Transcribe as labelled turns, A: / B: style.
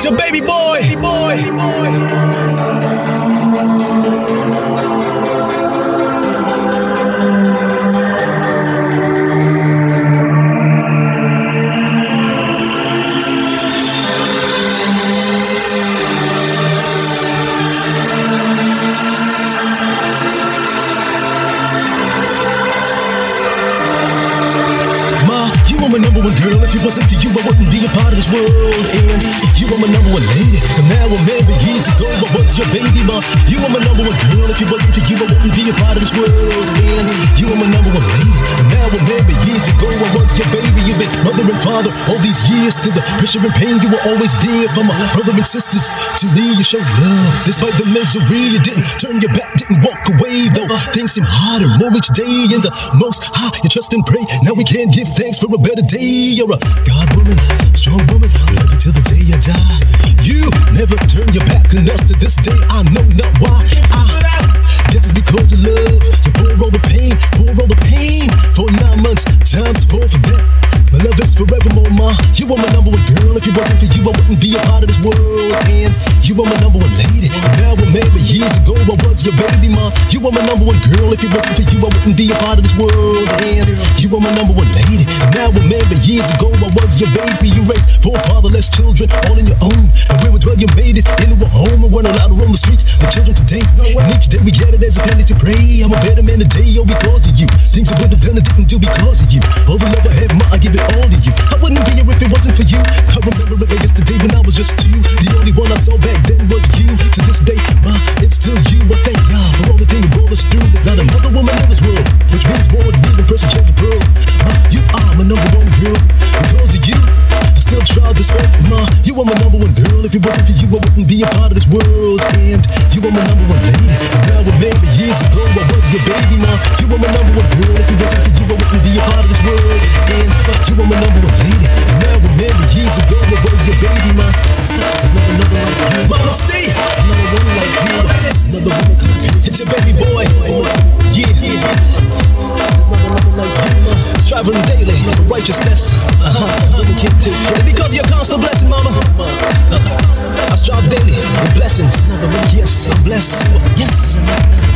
A: It's your baby boy. Baby boy. Baby boy. You are my number one girl. If it wasn't for you, I wouldn't be a part of this world. And you are my number one lady. And now I remember years ago, I was your baby, ma. You are my number one girl. If it wasn't for you, I wouldn't be a part of this world. And you are my number one lady. And now I remember years ago, I was your baby. You've been mother and father all these years. To the pressure and pain, you were always there for my brother and sisters. To me, you showed love. Despite the misery, you didn't turn your back, didn't walk away. Though things seem harder more each day. And the most high, you trust and pray. Now we can't give thanks for a better day. You're a God woman, strong woman. Love you till the day you die. You never turn your back on us to this day. I know not why. Ah, I guess it's because of love. You bore all the pain, bore all the pain for nine months. Times four for that. My love is forevermore, ma. You are my number one girl. If it wasn't for you, I wouldn't be a part of this world. And you were my number one lady. And now remember, years ago I was your baby, ma. You were my number one girl. If it wasn't for you, I wouldn't be a part of this world. And you were my number one lady. And now remember, years ago I was your baby. You raised four fatherless children, all on your own. And where we dwell, you made it into a home and weren't allowed to roam the streets. The children today, and each day we get it as a family to pray. I'm a better man today, all because of you. Things I would have done, I didn't do because of you. All the love I have, ma, I give it all to you. I wouldn't be here if it wasn't for you. I remember it yesterday when I was just two. The only one I saw back it's you. I thank God for all the things you brought us through. There's not another woman in this world which means more to me than Percy Jackson Pearl. Ma, you are my number one girl. Because of you, I still try this earth, ma. You are my number one girl. If it wasn't for you, I wouldn't be a part of this world. And you are my number one lady. Now remember, years ago I was your baby, ma. You are my number one girl. If it wasn't for you, I wouldn't be a part of this world. And you are my number one Striving daily for righteousness. Uh-huh. Because you're constant blessing, mama. I strive daily with blessings. Yes, I'm blessed. Yes.